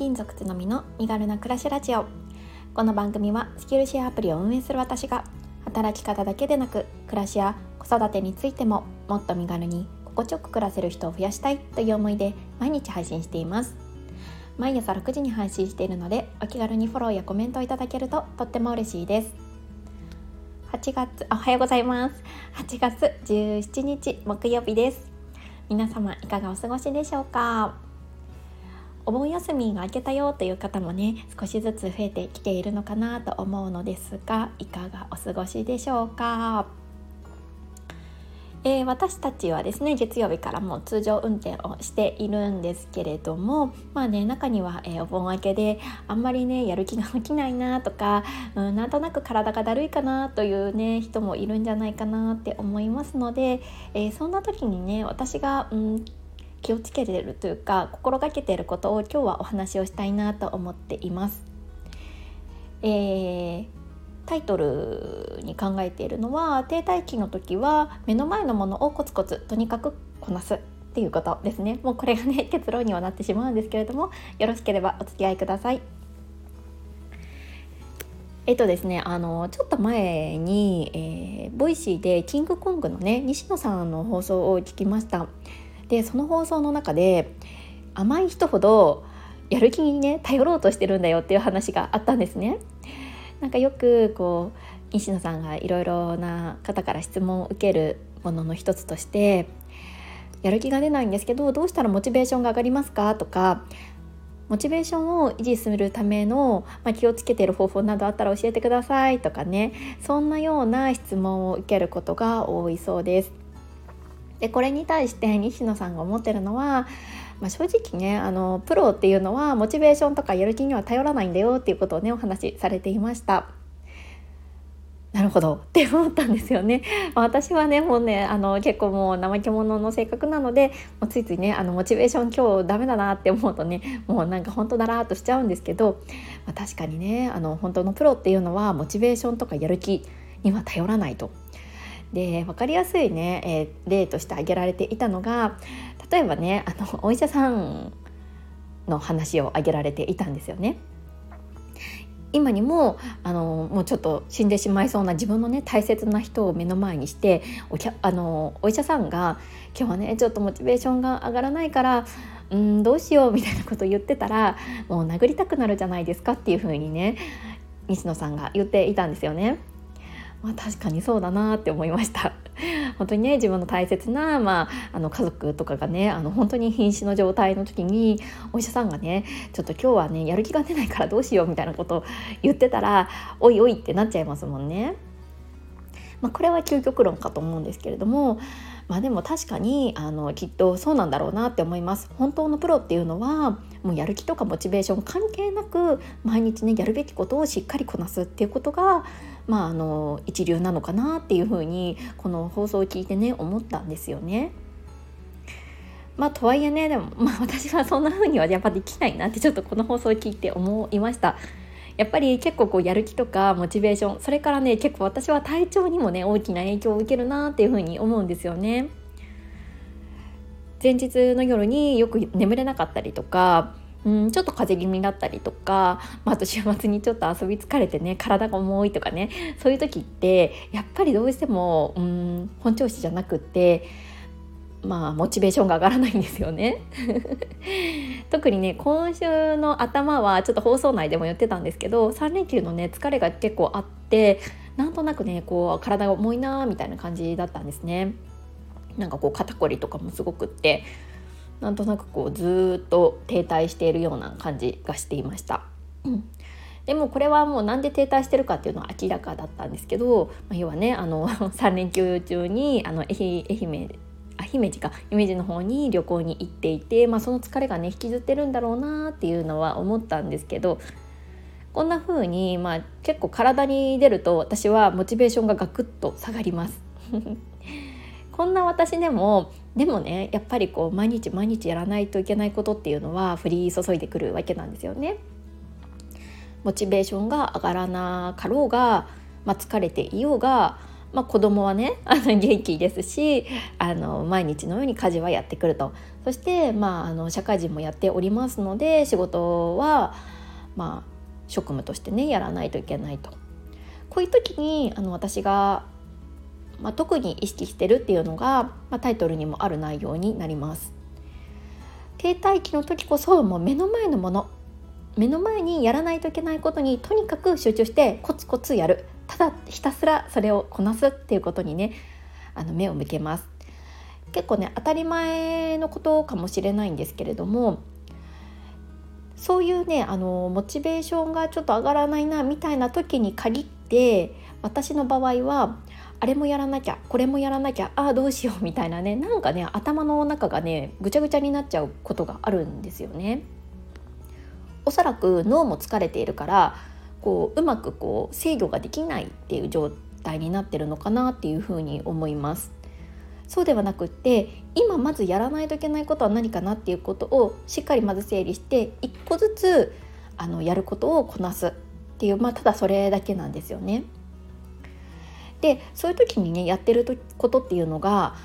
勤族つのみの身軽な暮らしラジオこの番組はスキルシェアアプリを運営する私が働き方だけでなく暮らしや子育てについてももっと身軽に心地よく暮らせる人を増やしたいという思いで毎日配信しています。毎朝6時に配信しているのでお気軽にフォローやコメントをいただけるととっても嬉しいです。8月おはようございます。8月17日木曜日です。皆様いかがお過ごしでしょうか？お盆休みが明けたよという方もね少しずつ増えてきているのかなと思うのですがいかがお過ごしでしょうか？えー、私たちはですね月曜日からもう通常運転をしているんですけれどもまあね中には、えー、お盆明けであんまりねやる気が起きないなとか、うん、なんとなく体がだるいかなというね人もいるんじゃないかなって思いますので、えー、そんな時にね私が、うん、気をつけてるというか心がけていることを今日はお話をしたいなと思っています。えータイトルに考えているのは停滞期の時は目の前のものをコツコツとにかくこなすっていうことですね。もうこれがね 結論にはなってしまうんですけれどもよろしければお付き合いください。えっとですねあのちょっと前に、えー、 Voicy でキングコングのね西野さんの放送を聞きました。でその放送の中で甘い人ほどやる気にね頼ろうとしてるんだよっていう話があったんですね。なんかよくこう西野さんがいろいろな方から質問を受けるものの一つとしてやる気が出ないんですけどどうしたらモチベーションが上がりますか？とかモチベーションを維持するための、まあ、気をつけている方法などあったら教えてください。とかねそんなような質問を受けることが多いそうです。でこれに対して西野さんが思ってるのはまあ、正直ねあのプロっていうのはモチベーションとかやる気には頼らないんだよっていうことをねお話しされていました。なるほどって思ったんですよね。まあ、私はねもうねあの結構もう怠け者の性格なのでもうついついねあのモチベーション今日ダメだなって思うとねもうなんか本当だらーっとしちゃうんですけど、まあ、確かにねあの本当のプロっていうのはモチベーションとかやる気には頼らないと。で分かりやすいね、えー、例として挙げられていたのが例えばねあのお医者さんの話を挙げられていたんですよね。今にもあのもうちょっと死んでしまいそうな自分のね大切な人を目の前にしておきゃあのお医者さんが「今日はねちょっとモチベーションが上がらないからうんどうしよう」みたいなことを言ってたらもう殴りたくなるじゃないですかっていうふうにね西野さんが言っていたんですよね。まあ、確かにそうだなって思いました 本当にね自分の大切な、まあ、あの家族とかがねあの本当に瀕死の状態の時にお医者さんがねちょっと今日はねやる気が出ないからどうしようみたいなことを言ってたらおいおいってなっちゃいますもんね。まあ、これは究極論かと思うんですけれどもまあでも確かにあのきっとそうなんだろうなって思います本当のプロっていうのはもうやる気とかモチベーション関係なく毎日ねやるべきことをしっかりこなすっていうことがまああの一流なのかなっていうふうにこの放送を聞いてね思ったんですよね。まあとはいえねでも、まあ、私はそんな風にはやっぱできないなってちょっとこの放送を聞いて思いました。やっぱり結構こうやる気とかモチベーションそれからね結構私は体調にもね大きな影響を受けるなっていうふうに思うんですよね。前日の夜によく眠れなかったりとかうん、ちょっと風邪気味だったりとか、まあ、あと週末にちょっと遊び疲れてね体が重いとかねそういう時ってやっぱりどうしても、うん、本調子じゃなくってまあモチベーションが上がらないんですよね。特にね今週の頭はちょっと放送内でも言ってたんですけど3連休のね疲れが結構あってなんとなくねこう体が重いなみたいな感じだったんですね。なんかこう肩こりとかもすごくって。なんとなくこうずっと停滞しているような感じがしていました。でもこれはもうなんで停滞してるかっていうのは明らかだったんですけど、まあ、要はねあの 3連休中にあの愛媛姫路か姫路の方に旅行に行っていて、まあ、その疲れがね引きずってるんだろうなっていうのは思ったんですけどこんな風にまあ結構体に出ると私はモチベーションがガクッと下がります。こんな私でもでもねやっぱりこう毎日毎日やらないといけないことっていうのは降り注いでくるわけなんですよね。モチベーションが上がらなかろうが、まあ、疲れていようがまあ、子供はねあの元気ですしあの毎日のように家事はやってくるとそして、まあ、あの社会人もやっておりますので仕事は、まあ、職務としてねやらないといけないと。こういう時にあの私が、まあ、特に意識してるっていうのが、まあ、タイトルにもある内容になります。停滞期の時こそもう目の前のもの目の前にやらないといけないことにとにかく集中してコツコツやるただひたすらそれをこなすっていうことにねあの目を向けます結構ね当たり前のことかもしれないんですけれどもそういうねあのモチベーションがちょっと上がらないなみたいな時に限って私の場合はあれもやらなきゃこれもやらなきゃああどうしようみたいなねなんかね頭の中がねぐちゃぐちゃになっちゃうことがあるんですよね。おそらく脳も疲れているからこううまくこう制御ができないっていう状態になってるのかなっていうふうに思います。そうではなくって今まずやらないといけないことは何かなっていうことをしっかりまず整理して一個ずつあのやることをこなすっていう、まあ、ただそれだけなんですよね。でそういう時にねやってることっていうのが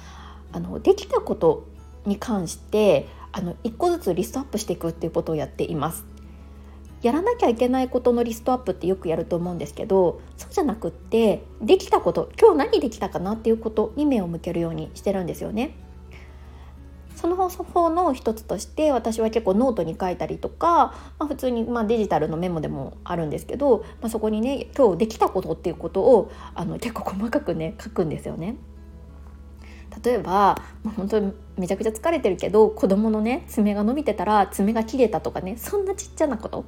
あのできたことに関してあの一個ずつリストアップしていくっていうことをやっています。やらなきゃいけないことのリストアップってよくやると思うんですけどそうじゃなくってできたこと今日何できたかなっていうことに目を向けるようにしてるんですよね。その方法の一つとして私は結構ノートに書いたりとか、まあ、普通にまあデジタルのメモでもあるんですけど、まあ、そこにね今日できたことっていうことをあの結構細かくね書くんですよね。例えば、まあ、本当にめちゃくちゃ疲れてるけど子供のね爪が伸びてたら爪が切れたとかねそんなちっちゃなこと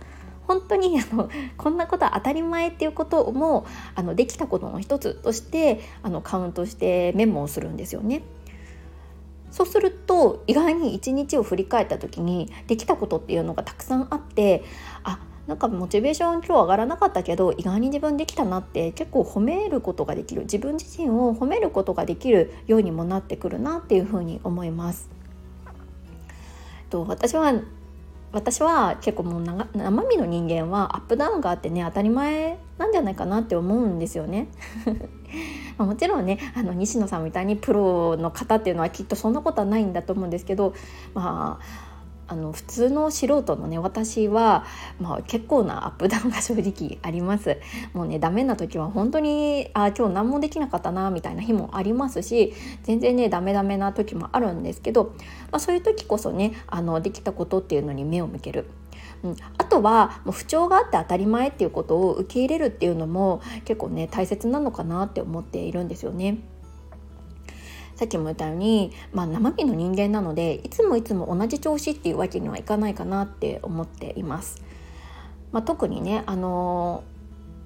本当にあのこんなことは当たり前っていうこともあのできたことの一つとしてあのカウントしてメモをするんですよね。そうすると意外に一日を振り返った時にできたことっていうのがたくさんあってあなんかモチベーション今日上がらなかったけど意外に自分できたなって結構褒めることができる自分自身を褒めることができるようにもなってくるなっていうふうに思います。と私は私は結構もう生身の人間はアップダウンがあってね当たり前なんじゃないかなって思うんですよね。まもちろんねあの西野さんみたいにプロの方っていうのはきっとそんなことはないんだと思うんですけどまああの普通の素人のね私は、まあ、結構なアップダウンが正直ありますもうねダメな時は本当にあ今日何もできなかったなみたいな日もありますし全然ねダメダメな時もあるんですけど、まあ、そういう時こそねあのできたことっていうのに目を向ける。うん、あとはもう不調があって当たり前っていうことを受け入れるっていうのも結構ね大切なのかなって思っているんですよね。さっきも言ったように、まあ、生身の人間なのでいつもいつも同じ調子っていうわけにはいかないかなって思っています。まあ、特にねあの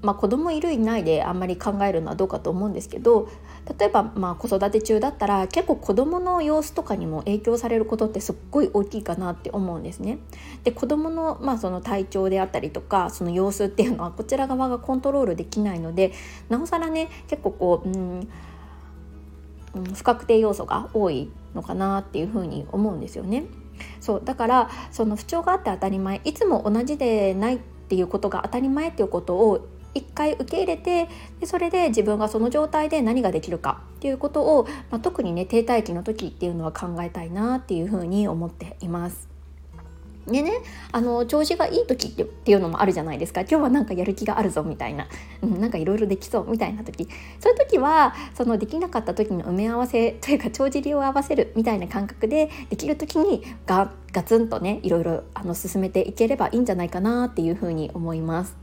まあ、子供いるいないであんまり考えるのはどうかと思うんですけど例えばまあ子育て中だったら結構子供の様子とかにも影響されることってすっごい大きいかなって思うんですね。で子供のまあその体調であったりとかその様子っていうのはこちら側がコントロールできないのでなおさらね結構こううん不確定要素が多いのかなっていうふうに思うんですよね。そうだからその不調があって当たり前いつも同じでないっていうことが当たり前っていうことを一回受け入れてでそれで自分がその状態で何ができるかっていうことを、まあ、特にね停滞期の時っていうのは考えたいなっていうふうに思っています。でねあの調子がいい時っていうのもあるじゃないですか今日はなんかやる気があるぞみたいな、うん、なんかいろいろできそうみたいな時そういう時はそのできなかった時の埋め合わせというか帳尻を合わせるみたいな感覚でできる時にガガツンとねいろいろあの進めていければいいんじゃないかなっていうふうに思います。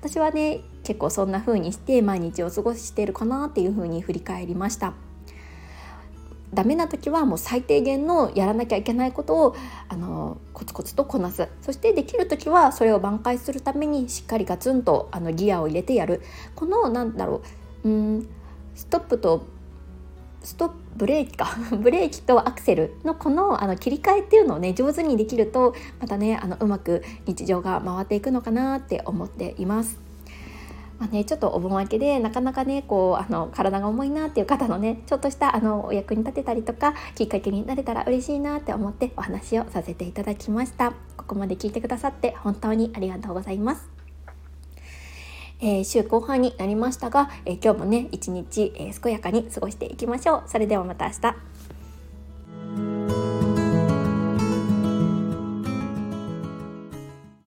私はね結構そんな風にして毎日を過ごしてるかなっていう風に振り返りました。ダメな時はもう最低限のやらなきゃいけないことをあのコツコツとこなす。そしてできる時はそれを挽回するためにしっかりガツンとあのギアを入れてやる。このなんだろう。うんストップとストップブレーキか。ブレーキとアクセルのこのあの切り替えっていうのをね上手にできるとまたねあのうまく日常が回っていくのかなって思っています。まあね、ちょっとお盆明けでなかなかねこうあの体が重いなっていう方のねちょっとしたあのお役に立てたりとかきっかけになれたら嬉しいなって思ってお話をさせていただきました。ここまで聞いてくださって本当にありがとうございます。えー、週後半になりましたが、えー、今日もね一日、え、健やかに過ごしていきましょう。それではまた明日。